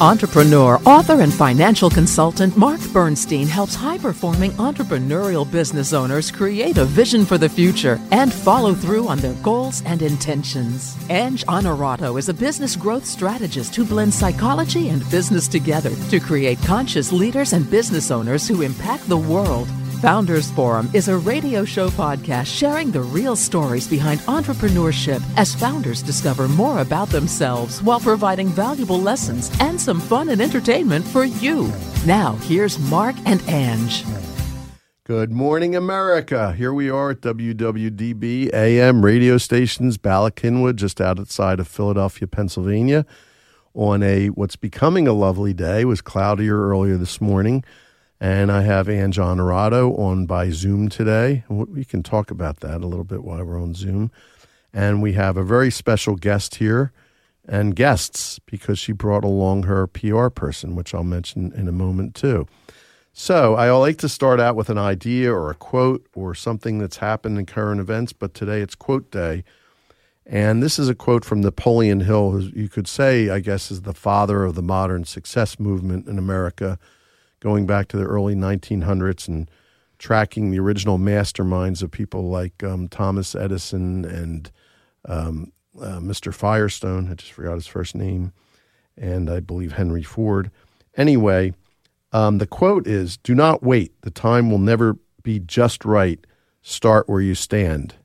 Entrepreneur, author, and financial consultant Marc Bernstein helps high performing entrepreneurial business owners create a vision for the future and follow through on their goals and intentions. Ange Honorato is a business growth strategist who blends psychology and business together to create conscious leaders and business owners who impact the world. Founders Forum is a radio show podcast sharing the real stories behind entrepreneurship as founders discover more about themselves while providing valuable lessons and some fun and entertainment for you. Now, here's Marc and Ange. Good morning, America. Here we are at WWDB AM radio stations, Bala Cynwyd, just outside of Philadelphia, Pennsylvania, on a what's becoming a lovely day. It was cloudier earlier this morning. And I have Ange Honorato on by Zoom today. We can talk about that a little bit while we're on Zoom. And we have a very special guest here and guests because she brought along her PR person, which I'll mention in a moment too. So I like to start out with an idea or a quote or something that's happened in current events, but today it's quote day. And this is a quote from Napoleon Hill, who you could say, I guess, is the father of the modern success movement in America going back to the early 1900s and tracking the original masterminds of people like um, Thomas Edison and um, uh, Mr. Firestone. I just forgot his first name, and I believe Henry Ford. Anyway, um, the quote is Do not wait. The time will never be just right. Start where you stand.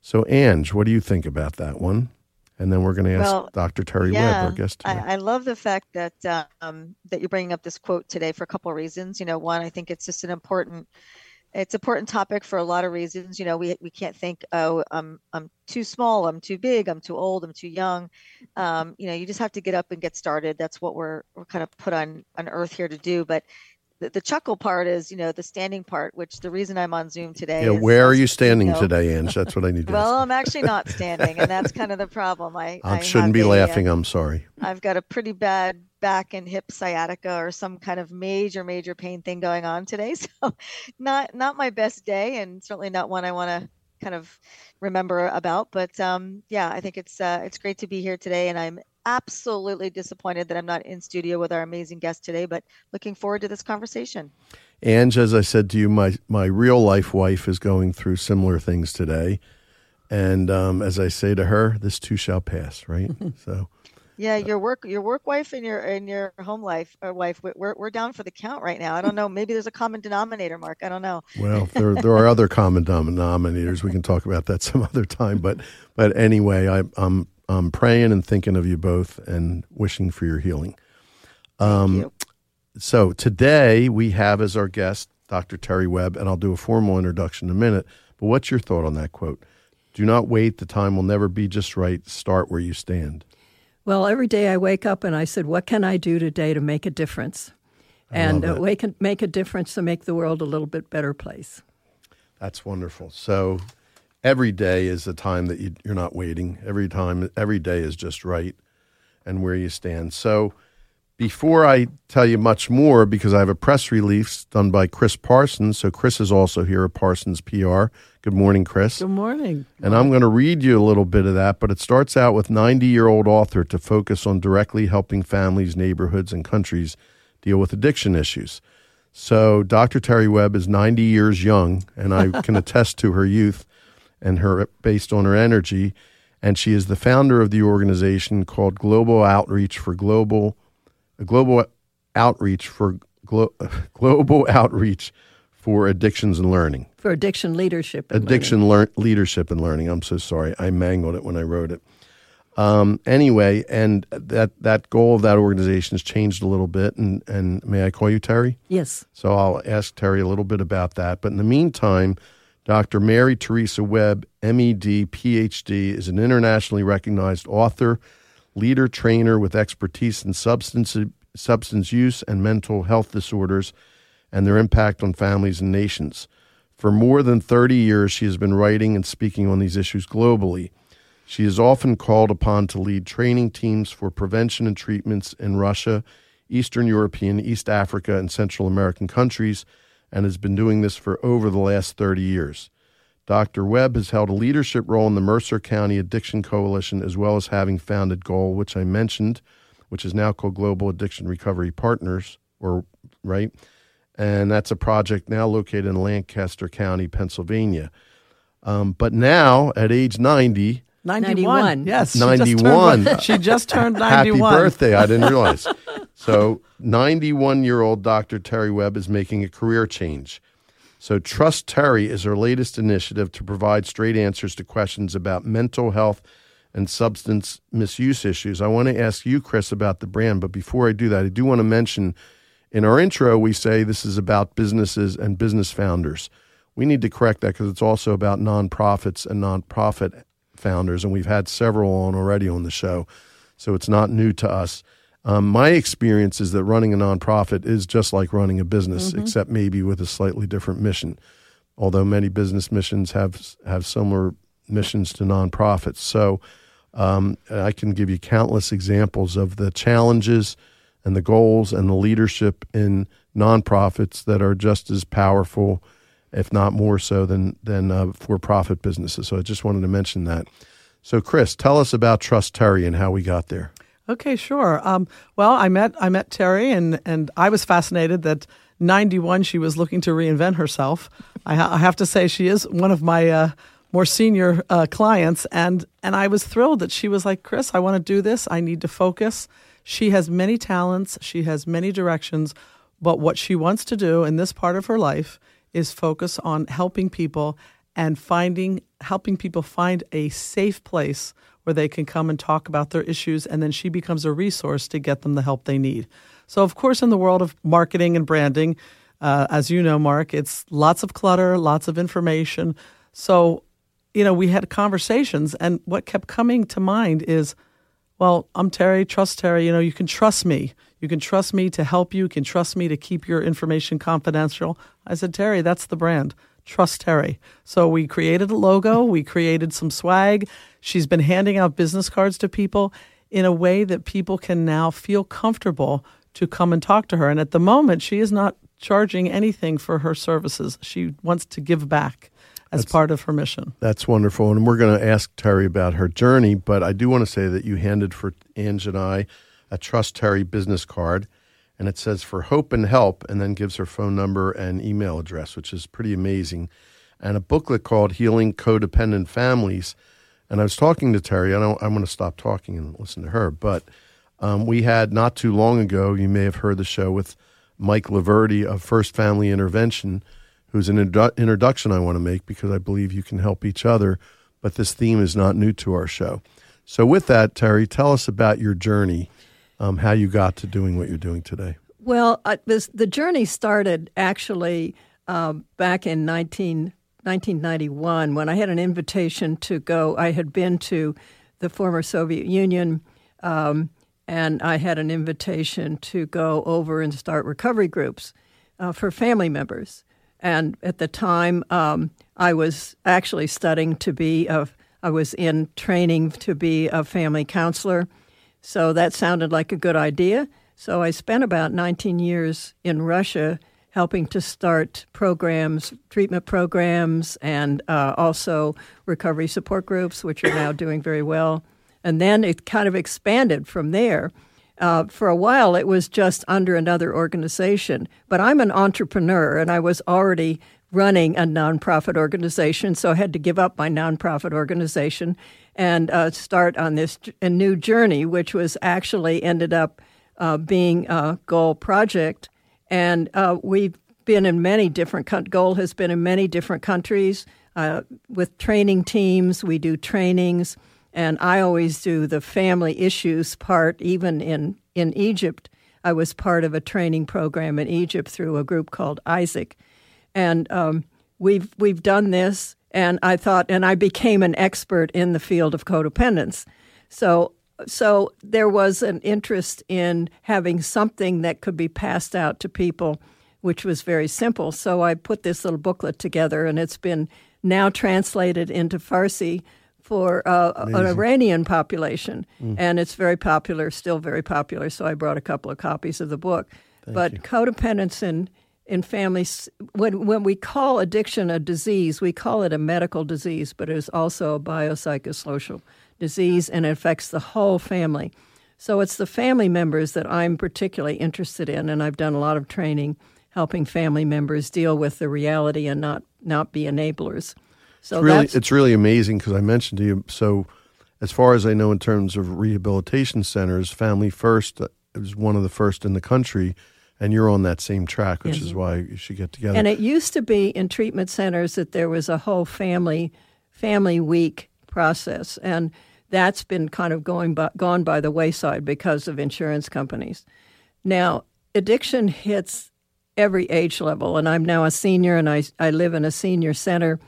So, Ange, what do you think about that one? And then we're going to ask well, Dr. Terry yeah, Webb, our guest. Today. I, I, love the fact that um, that you're bringing up this quote today for a couple of reasons. You know, one, I think it's just an important it's an important topic for a lot of reasons. You know, we we can't think, oh, I'm I'm too small, I'm too big, I'm too old, I'm too young. Um, you know, you just have to get up and get started. That's what we're we're kind of put on on earth here to do. But the, the, chuckle part is, you know, the standing part, which the reason I'm on Zoom today. Yeah, is, where are you standing you know, today, Ange? That's what I need to Well. I'm actually not standing, and that's kind of the problem. I, I, I shouldn't be a, uh, laughing. I'm sorry. I've got a pretty bad back and hip sciatica or some kind of major, major pain thing going on today. So, not not my best day, and certainly not one I want to kind of remember about. But um, yeah, I think it's uh, it's great to be here today, and I'm absolutely disappointed that I'm not in studio with our amazing guest today, but looking forward to this conversation. Ange, as I said to you, my, my real life wife is going through similar things today. And um, as I say to her, this too shall pass, right? so. Yeah, your work, your work wife, and your and your home life or uh, wife, we're we're down for the count right now. I don't know. Maybe there's a common denominator, Marc. I don't know. Well, there there are other common denominators. We can talk about that some other time. But but anyway, I, I'm I'm praying and thinking of you both and wishing for your healing. Um, you. So today we have as our guest Dr. Terry Webb, and I'll do a formal introduction in a minute. But what's your thought on that quote? Do not wait. The time will never be just right. Start where you stand. Well, every day I wake up and I said, What can I do today to make a difference? and uh, make, a, make a difference to make the world a little bit better place. That's wonderful. So every day is a time that you, you're not waiting. Every time, every day is just right and where you stand. So, before I tell you much more, because I have a press release done by Kris Parsons. So, Kris is also here at Parsons PR. Good morning, Kris. Good morning. And I'm going to read you a little bit of that, but it starts out with 90 year old author to focus on directly helping families, neighborhoods, and countries deal with addiction issues. So, Dr. Terry Webb is 90 years young, and I can attest to her youth and her based on her energy. And she is the founder of the organization called Global Outreach for Global, Global Outreach for Glo, Global Outreach for Addictions and Learning. For addiction leadership. And addiction learning. leadership and learning. I'm so sorry, I mangled it when I wrote it. Um, anyway, and that that goal of that organization has changed a little bit. And and may I call you Terry? Yes. So I'll ask Terry a little bit about that. But in the meantime, Dr. Mary Teresa Webb, MED, PhD, is an internationally recognized author, leader, trainer with expertise in substance, substance use and mental health disorders and their impact on families and nations. For more than 30 years, she has been writing and speaking on these issues globally. She is often called upon to lead training teams for prevention and treatments in Russia, Eastern European, East Africa, and Central American countries and has been doing this for over the last 30 years. Dr. Webb has held a leadership role in the Mercer County Addiction Coalition as well as having founded Goal, which I mentioned, which is now called Global Addiction Recovery Partners, or right, and that's a project now located in Lancaster County, Pennsylvania. Um, but now, at age 90, 91. 91. Yes. she 91. Just turned, she just turned 91. Happy birthday. I didn't realize. so, 91 year old Dr. Terry Webb is making a career change. So, Trust Terry is her latest initiative to provide straight answers to questions about mental health and substance misuse issues. I want to ask you, Kris, about the brand. But before I do that, I do want to mention in our intro, we say this is about businesses and business founders. We need to correct that because it's also about nonprofits and nonprofit founders, and we've had several on already on the show. So it's not new to us. Um, my experience is that running a nonprofit is just like running a business, Mm-hmm. except maybe with a slightly different mission. Although many business missions have have similar missions to nonprofits, so um, I can give you countless examples of the challenges and the goals and the leadership in nonprofits that are just as powerful, if not more so, than than uh, for profit businesses. So I just wanted to mention that. So, Kris, tell us about Trust Terry and how we got there. Okay, sure. Um, well, I met I met Terry, and and I was fascinated that 91 she was looking to reinvent herself. I, ha- I have to say she is one of my uh, more senior uh, clients, and and I was thrilled that she was like, Kris, I want to do this. I need to focus. She has many talents. She has many directions, but what she wants to do in this part of her life is focus on helping people and finding helping people find a safe place where they can come and talk about their issues and then she becomes a resource to get them the help they need so of course in the world of marketing and branding uh, as you know mark it's lots of clutter lots of information so you know we had conversations and what kept coming to mind is well, I'm Terry, trust Terry. You know, you can trust me. You can trust me to help you. You can trust me to keep your information confidential. I said, Terry, that's the brand. Trust Terry. So we created a logo, we created some swag. She's been handing out business cards to people in a way that people can now feel comfortable to come and talk to her. And at the moment, she is not charging anything for her services. She wants to give back as part of her mission. That's wonderful. And we're going to ask Terry about her journey, but I do want to say that you handed for Ange and I a Trust Terry business card, and it says for hope and help, and then gives her phone number and email address, which is pretty amazing, and a booklet called Healing Codependent Families. And I was talking to Terry. I don't. I'm going to stop talking and listen to her. But um, we had not too long ago. You may have heard the show with Mike Loverde of First Family Intervention, who's an introdu- introduction I want to make because I believe you can help each other. But this theme is not new to our show. So, with that, Terry, tell us about your journey, um, how you got to doing what you're doing today. Well, I, this, the journey started actually um, back in 19, 1991 when I had an invitation to go. I had been to the former Soviet Union, um, and I had an invitation to go over and start recovery groups uh, for family members. And at the time, um, I was actually studying to be a. I was in training to be a family counselor, so that sounded like a good idea. So I spent about 19 years in Russia helping to start programs, treatment programs, and uh, also recovery support groups, which are now doing very well. And then it kind of expanded from there. Uh, for a while, it was just under another organization. But I'm an entrepreneur, and I was already running a nonprofit organization, so I had to give up my nonprofit organization and uh, start on this a new journey, which was actually ended up uh, being a goal project. And uh, we've been in many different co- goal has been in many different countries uh, with training teams. We do trainings, and I always do the family issues part. Even in in Egypt, I was part of a training program in Egypt through a group called Isaac, and um, we've we've done this. And I thought, and I became an expert in the field of codependence. So so there was an interest in having something that could be passed out to people, which was very simple. So I put this little booklet together, and it's been now translated into Farsi for uh, an Iranian population, and it's very popular, still very popular. So I brought a couple of copies of the book. but codependence in in families, when when we call addiction a disease, we call it a medical disease, but it is also a biopsychosocial disease and it affects the whole family. So it's the family members that I'm particularly interested in, and I've done a lot of training helping family members deal with the reality and not not be enablers. So it's really, it's really amazing because I mentioned to you. So, as far as I know, in terms of rehabilitation centers, Family First uh, is one of the first in the country, and you're on that same track, which Yes. is why you should get together. And it used to be in treatment centers that there was a whole family family week process, and that's been kind of going by, gone by the wayside because of insurance companies. Now, addiction hits every age level, and I'm now a senior, and I I live in a senior center,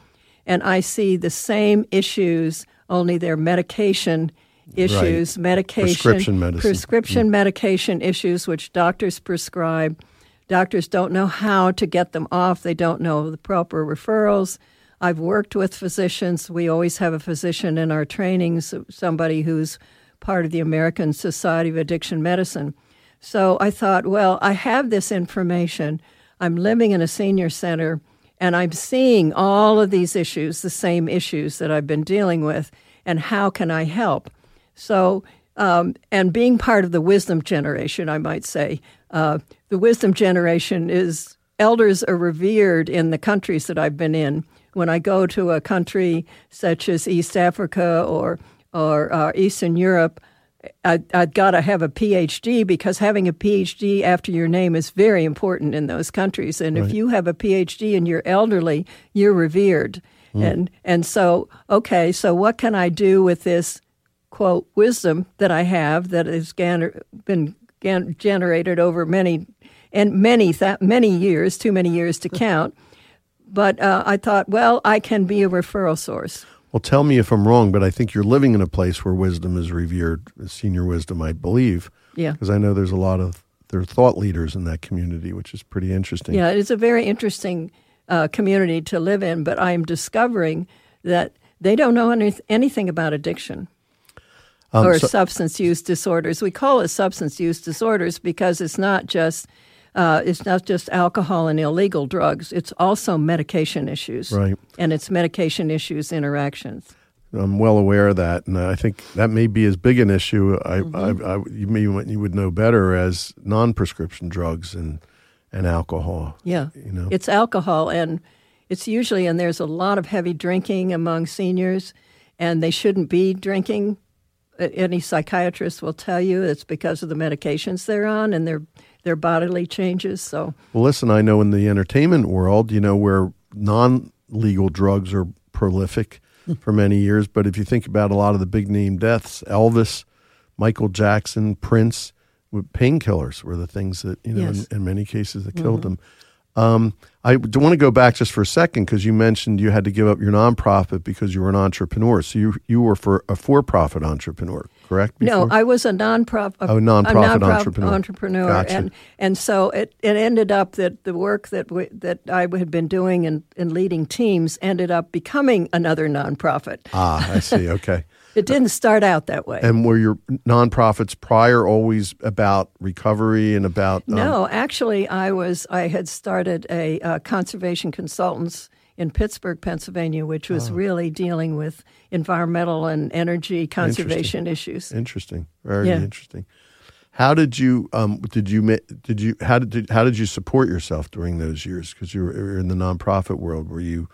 and I see the same issues, only they're medication issues, medication, Prescription medicine. prescription mm. medication issues, which doctors prescribe. Doctors don't know how to get them off. They don't know the proper referrals. I've worked with physicians. We always have a physician in our trainings, somebody who's part of the American Society of Addiction Medicine. So I thought, well, I have this information. I'm living in a senior center and I'm seeing all of these issues, the same issues that I've been dealing with, and how can I help? So, um, and being part of the wisdom generation, I might say, uh, the wisdom generation is elders are revered in the countries that I've been in. When I go to a country such as East Africa or or uh, Eastern Europe, I, I've got to have a PhD because having a PhD after your name is very important in those countries. And if you have a PhD and you're elderly, you're revered. And and so okay, so what can I do with this quote wisdom that I have that has been gan- generated over many and many th- many years, too many years to count. But uh, I thought, well, I can be a referral source. well, tell me if I'm wrong, but I think you're living in a place where wisdom is revered, senior wisdom, I believe. Yeah. Because I know there's a lot of there are thought leaders in that community, which is pretty interesting. Yeah, it's a very interesting uh, community to live in, but I'm discovering that they don't know any, anything about addiction Um, or so- substance use disorders. We call it substance use disorders because it's not just uh, it's not just alcohol and illegal drugs. It's also medication issues, Right. And it's medication issues interactions. I'm well aware of that, and I think that may be as big an issue. I, Mm-hmm. I, I, you may you would know better as non-prescription drugs and and alcohol. Yeah. you know. It's alcohol, and it's usually, and there's a lot of heavy drinking among seniors, and they shouldn't be drinking. Any psychiatrist will tell you it's because of the medications they're on and their their bodily changes. So, Well, listen, I know in the entertainment world, you know, where non-legal drugs are prolific hmm. for many years, but if you think about a lot of the big name deaths, Elvis, Michael Jackson, Prince, painkillers were the things that you know, Yes. in, in many cases, that killed mm-hmm. them. Um, I do want to go back just for a second because you mentioned you had to give up your nonprofit because you were an entrepreneur. So you you were for a for-profit entrepreneur, correct? no. I was a non-profit, Oh, nonprofit entrepreneur. entrepreneur, Gotcha. and and so it, it ended up that the work that we, that I had been doing in, in leading teams ended up becoming another nonprofit. ah, I see. Okay. It didn't start out that way. And were your nonprofits prior always about recovery and about um, No, actually, I was. I had started a uh, conservation consultants in Pittsburgh, Pennsylvania, which Oh. was really dealing with environmental and energy conservation issues. interesting, very Yeah. interesting. How did you um, did you did you how did how did you support yourself during those years? Because you were in the nonprofit world. Were you?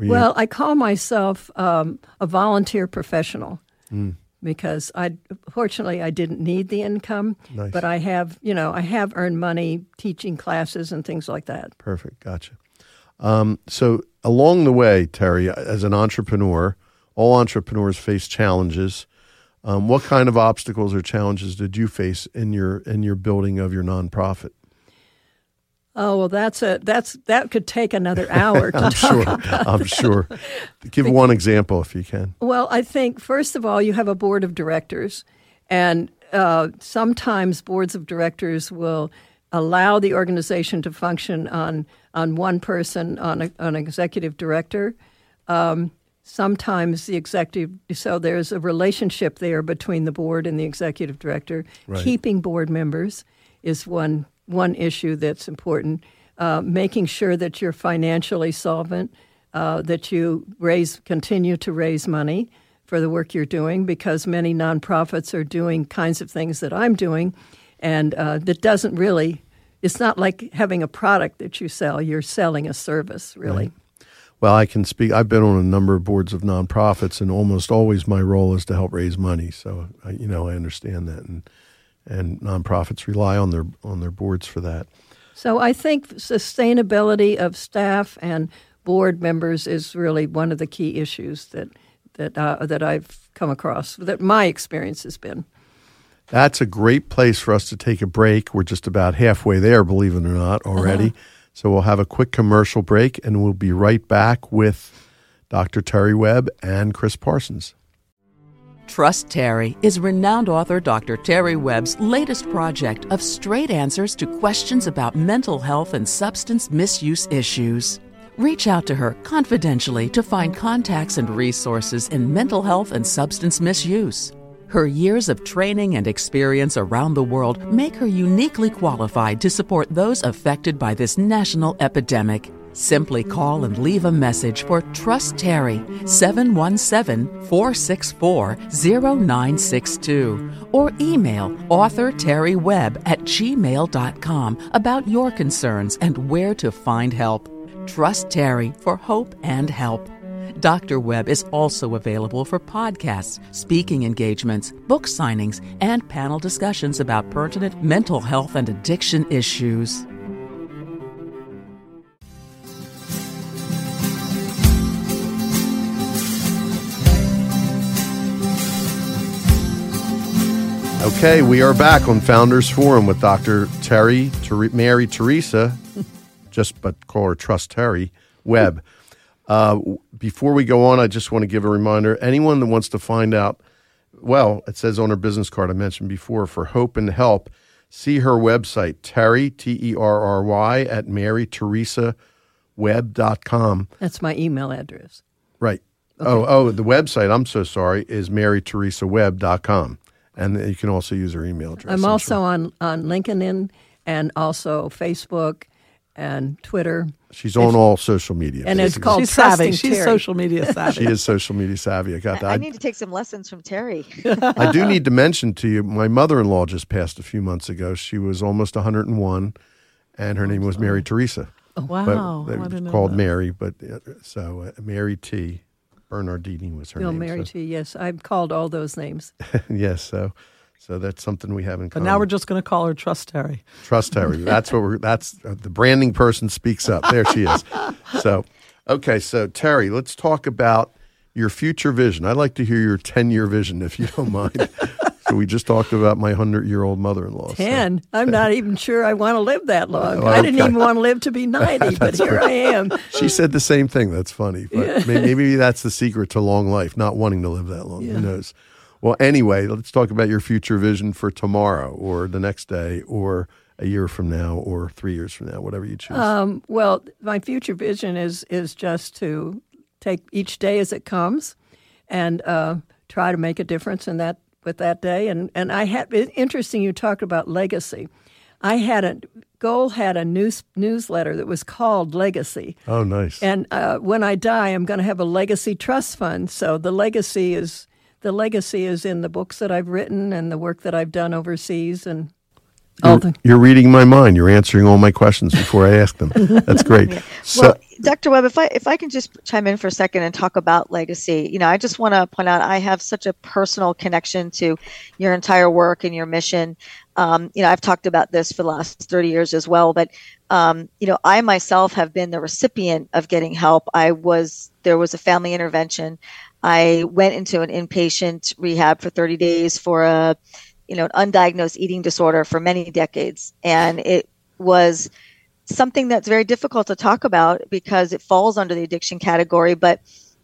You Well, I call myself um, a volunteer professional Hmm. because I, fortunately, I didn't need the income, Nice. but I have, you know, I have earned money teaching classes and things like that. Perfect. Gotcha. Um, so along the way, Terry, as an entrepreneur, all entrepreneurs face challenges. Um, what kind of obstacles or challenges did you face in your in your building of your nonprofit? Oh well, that's a that's that could take another hour to I'm talk sure. I'm sure. Give one example if you can. Well, I think first of all, you have a board of directors, and uh, sometimes boards of directors will allow the organization to function on on one person, on a, an executive director. Um, sometimes the executive, so there's a relationship there between the board and the executive director. Right. Keeping board members is one one issue that's important. Uh, making sure that you're financially solvent, uh, that you raise continue to raise money for the work you're doing because many nonprofits are doing kinds of things that I'm doing, and uh, that doesn't really. It's not like having a product that you sell. You're selling a service, really. Right. Well, I can speak. I've been on a number of boards of nonprofits, and almost always my role is to help raise money. So, I, you know, I understand that, and and nonprofits rely on their on their boards for that. So, I think sustainability of staff and board members is really one of the key issues that that uh, that I've come across. That my experience has been. That's a great place for us to take a break. We're just about halfway there, believe it or not, already. Uh-huh. So we'll have a quick commercial break and we'll be right back with Dr. Terry Webb and Kris Parsons. Trust Terry is renowned author Dr. Terry Webb's latest project of straight answers to questions about mental health and substance misuse issues. Reach out to her confidentially to find contacts and resources in mental health and substance misuse. Her years of training and experience around the world make her uniquely qualified to support those affected by this national epidemic. Simply call and leave a message for Trust Terry 717 464 0962 or email author Terry Webb at gmail.com about your concerns and where to find help. Trust Terry for hope and help. Dr. Webb is also available for podcasts, speaking engagements, book signings, and panel discussions about pertinent mental health and addiction issues. Okay, we are back on Founders Forum with Dr. Terry, Ter- Mary Teresa, just but call her Trust Terry Webb. Uh, before we go on, I just want to give a reminder anyone that wants to find out, well, it says on her business card I mentioned before, for hope and help, see her website, Terry, T E R R Y, at maryteresawebb.com. That's my email address. Right. Okay. Oh, oh, the website, I'm so sorry, is maryteresawebb.com. And you can also use her email address. I'm, I'm also sure. on, on LinkedIn and also Facebook and Twitter. She's on all social media. And it's called She's savvy. She's Terry. social media savvy. she is social media savvy. I got that. I, I need to take some lessons from Terry. I do need to mention to you, my mother-in-law just passed a few months ago. She was almost 101, and her name was Mary Teresa. Oh, wow. But they called Mary, but uh, so uh, Mary T. Bernardini was her Bill name. Mary so. T. Yes, I've called all those names. yes, so so that's something we have in common. But now we're just going to call her Trust Terry. Trust Terry. That's what we're. That's uh, the branding person speaks up. There she is. So, okay. So Terry, let's talk about your future vision. I'd like to hear your ten-year vision, if you don't mind. so we just talked about my hundred-year-old mother-in-law. Ten. So. I'm not even sure I want to live that long. I didn't even want to live to be ninety, but here I am. She said the same thing. That's funny, but yeah. maybe that's the secret to long life: not wanting to live that long. Yeah. Who knows? Well, anyway, let's talk about your future vision for tomorrow or the next day or a year from now or three years from now, whatever you choose. Um, well, my future vision is is just to take each day as it comes and uh, try to make a difference in that with that day. And and I had interesting you talked about legacy. I had a Goal had a news newsletter that was called Legacy. Oh, nice! And uh, when I die, I'm going to have a legacy trust fund. So the legacy is the legacy is in the books that I've written and the work that I've done overseas and you're, the- you're, reading my mind. You're answering all my questions before I ask them. That's great. yeah. So, well, Dr. Webb, if I if I can just chime in for a second and talk about legacy, you know, I just want to point out I have such a personal connection to your entire work and your mission. Um, you know, I've talked about this for the last 30 years as well, but um, you know, I myself have been the recipient of getting help. I was there was a family intervention. I went into an inpatient rehab for 30 days for a, you know, an undiagnosed eating disorder for many decades. And it was something that's very difficult to talk about because it falls under the addiction category, but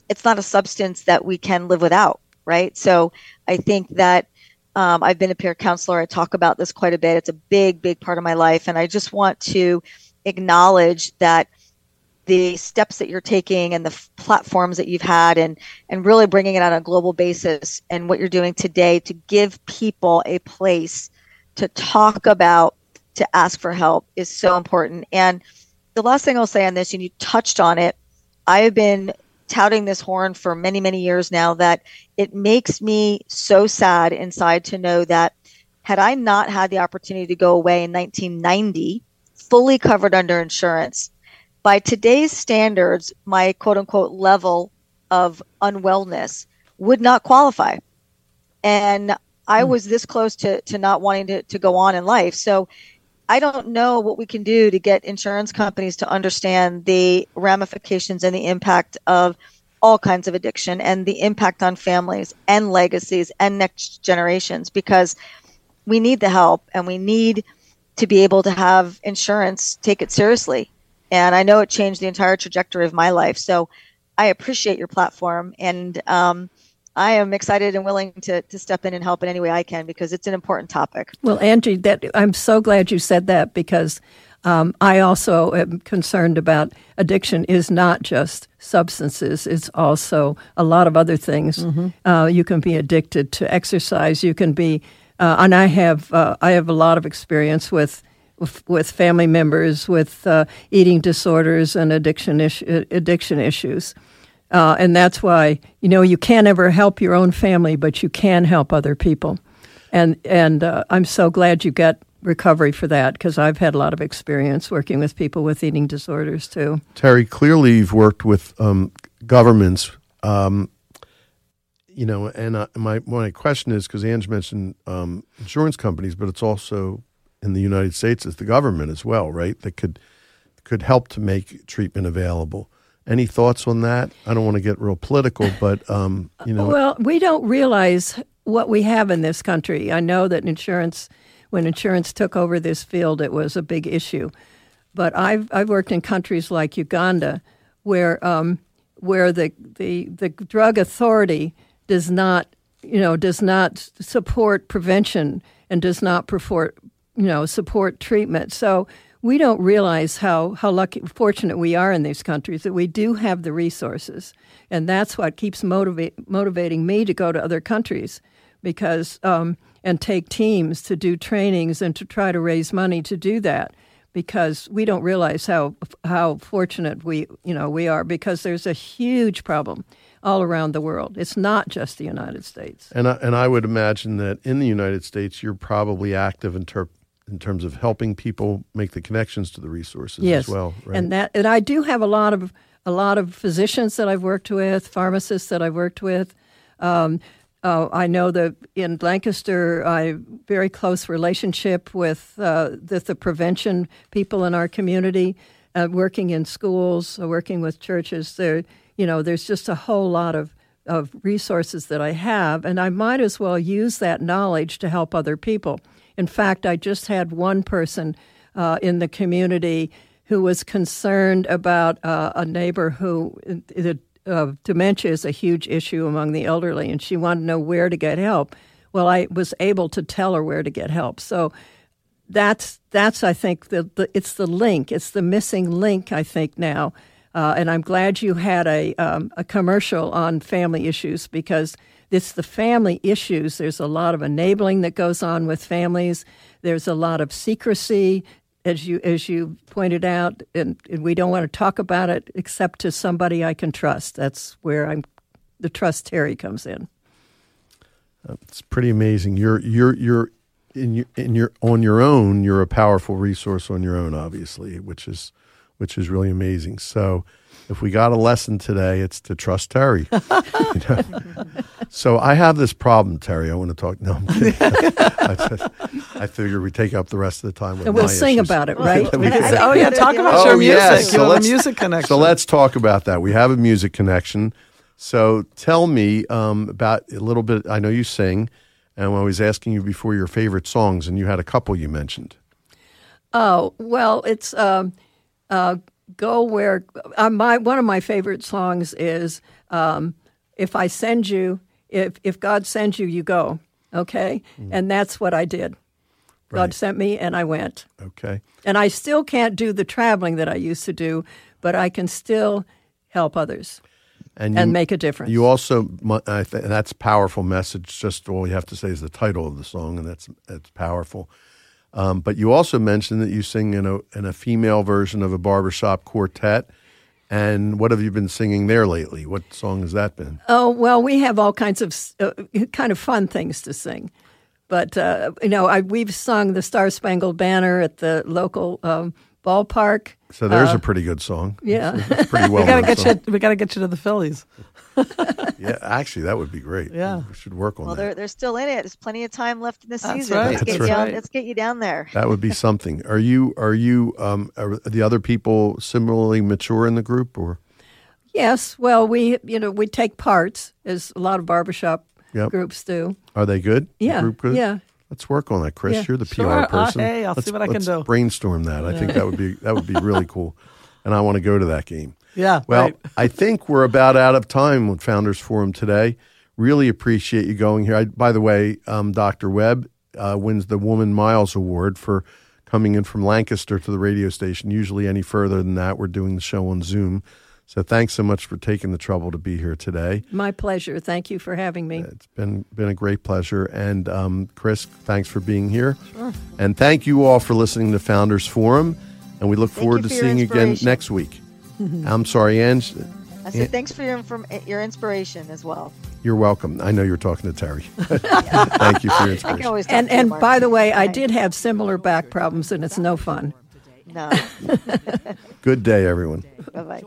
it's not a substance that we can live without, right? So I think that um, I've been a peer counselor. I talk about this quite a bit. It's a big, big part of my life. And I just want to acknowledge that the steps that you're taking and the f- platforms that you've had and and really bringing it on a global basis and what you're doing today to give people a place to talk about to ask for help is so important. And the last thing I'll say on this and you touched on it I have been touting this horn for many, many years now that it makes me so sad inside to know that had I not had the opportunity to go away in 1990, fully covered under insurance, by today's standards, my quote unquote level of unwellness would not qualify. And I hmm. was this close to, to not wanting to, to go on in life. So I don't know what we can do to get insurance companies to understand the ramifications and the impact of all kinds of addiction and the impact on families and legacies and next generations because we need the help and we need to be able to have insurance take it seriously. And I know it changed the entire trajectory of my life. So I appreciate your platform and um, I am excited and willing to, to step in and help in any way I can because it's an important topic. Well, Angie, that I'm so glad you said that because um, I also am concerned about addiction is not just substances; it's also a lot of other things. Mm-hmm. Uh, you can be addicted to exercise. You can be, uh, and I have uh, I have a lot of experience with. With, family members with uh, eating disorders and addiction is- addiction issues, uh, and that's why, you know, you can't ever help your own family, but you can help other people. And, and uh, I'm so glad you got recovery for that because I've had a lot of experience working with people with eating disorders too. Terry, clearly you've worked with um, governments. Um, you know, and uh, my my question is because Ange mentioned um, insurance companies, but it's also in the United States, is the government as well, right? That could could help to make treatment available. Any thoughts on that? I don't want to get real political, but um, you know. Well, we don't realize what we have in this country. I know that insurance, when insurance took over this field, it was a big issue. But I've I've worked in countries like Uganda, where um, where the, the the drug authority does not you know does not support prevention and does not support you know support treatment. So we don't realize how, how lucky, fortunate we are in these countries that we do have the resources. And that's what keeps motivate, motivating me to go to other countries because, um, and take teams to do trainings and to try to raise money to do that because we don't realize how, how fortunate we, you know, we are because there's a huge problem all around the world. It's not just the United States. And I, and I would imagine that in the United States, you're probably active in ter- in terms of helping people make the connections to the resources yes. as well. Right? And that and I do have a lot of a lot of physicians that I've worked with, pharmacists that I've worked with. Um, uh, I know that in Lancaster, I very close relationship with uh, the, the, prevention people in our community, uh, working in schools, uh, working with churches. There, you know, there's just a whole lot of of resources that I have, and I might as well use that knowledge to help other people. In fact, I just had one person uh, in the community who was concerned about uh, a neighbor who the uh, dementia is a huge issue among the elderly, and she wanted to know where to get help. Well, I was able to tell her where to get help. So that's that's I think the, the it's the link. It's the missing link. I think now, uh, and I'm glad you had a um, a commercial on family issues because it's the family issues. There's a lot of enabling that goes on with families. There's a lot of secrecy, as you as you pointed out, and, and we don't want to talk about it except to somebody I can trust. That's where I'm. The trust Terry comes in. It's pretty amazing. You're you're you're in your in your on your own. You're a powerful resource on your own, obviously, which is which is really amazing. So if we got a lesson today, it's to trust Terry. you know? So I have this problem, Terry. I want to talk. No, I'm kidding. I, I figure we take up the rest of the time with and we'll sing issues. about it, right? oh yeah, talk about oh, your music. Yes. So let's, music connection. So let's talk about that. We have a music connection. So tell me um, about a little bit. I know you sing, and I was asking you before your favorite songs, and you had a couple you mentioned. Oh well, it's. Um, uh, go where uh, my one of my favorite songs is um, if I send you if if God sends you you go okay? Mm. and that's what I did. Right. God sent me and I went. Okay. And I still can't do the traveling that I used to do but I can still help others and, you, and make a difference. you also I th- that's powerful message. Just all you have to say is the title of the song and that's that's powerful um, but you also mentioned that you sing in a in a female version of a barbershop quartet, And what have you been singing there lately? What song has that been? Oh well, we have all kinds of uh, kind of fun things to sing, but uh, you know, I, we've sung the Star Spangled Banner at the local um, ballpark. So there's a pretty good song. Yeah. It's a pretty well. we gotta get song. you. We gotta get you to the Phillies. Yeah, actually, that would be great. Yeah. we should work on Well, that. they're they're still in it. There's plenty of time left in the That's season. right, Let's get that's down. right. Let's get you down there. That would be something. Are you are you um are the other people similarly mature in the group or Yes, well, we you know we take parts as a lot of barbershop Yep. groups do. are they good? The Yeah, group good? yeah. Let's work on that, Kris. Yeah. You're the Sure. PR Uh, person. hey, I'll see Let's- what I can let's do. Brainstorm that. I think that would be that would be really cool, and I want to go to that game. Yeah. Well, right. I think we're about out of time with Founders Forum today. Really appreciate you going here. I, by the way, um, Dr. Webb uh, wins the Woman Miles Award for coming in from Lancaster to the radio station. Usually, any further than that, we're doing the show on Zoom. So, thanks so much for taking the trouble to be here today. My pleasure. Thank you for having me. It's been been a great pleasure. And um, Kris, thanks for being here. And thank you all for listening to Founders Forum. And we look Thank forward to for seeing you again next week. I'm sorry, Ange. I said thanks for your inform- your inspiration as well. You're welcome. I know you're talking to Terry. Thank you for your I inspiration. can always talk And to and Marc. by the way, I did have similar back problems, and it's no fun. No. Good day, everyone. bye bye.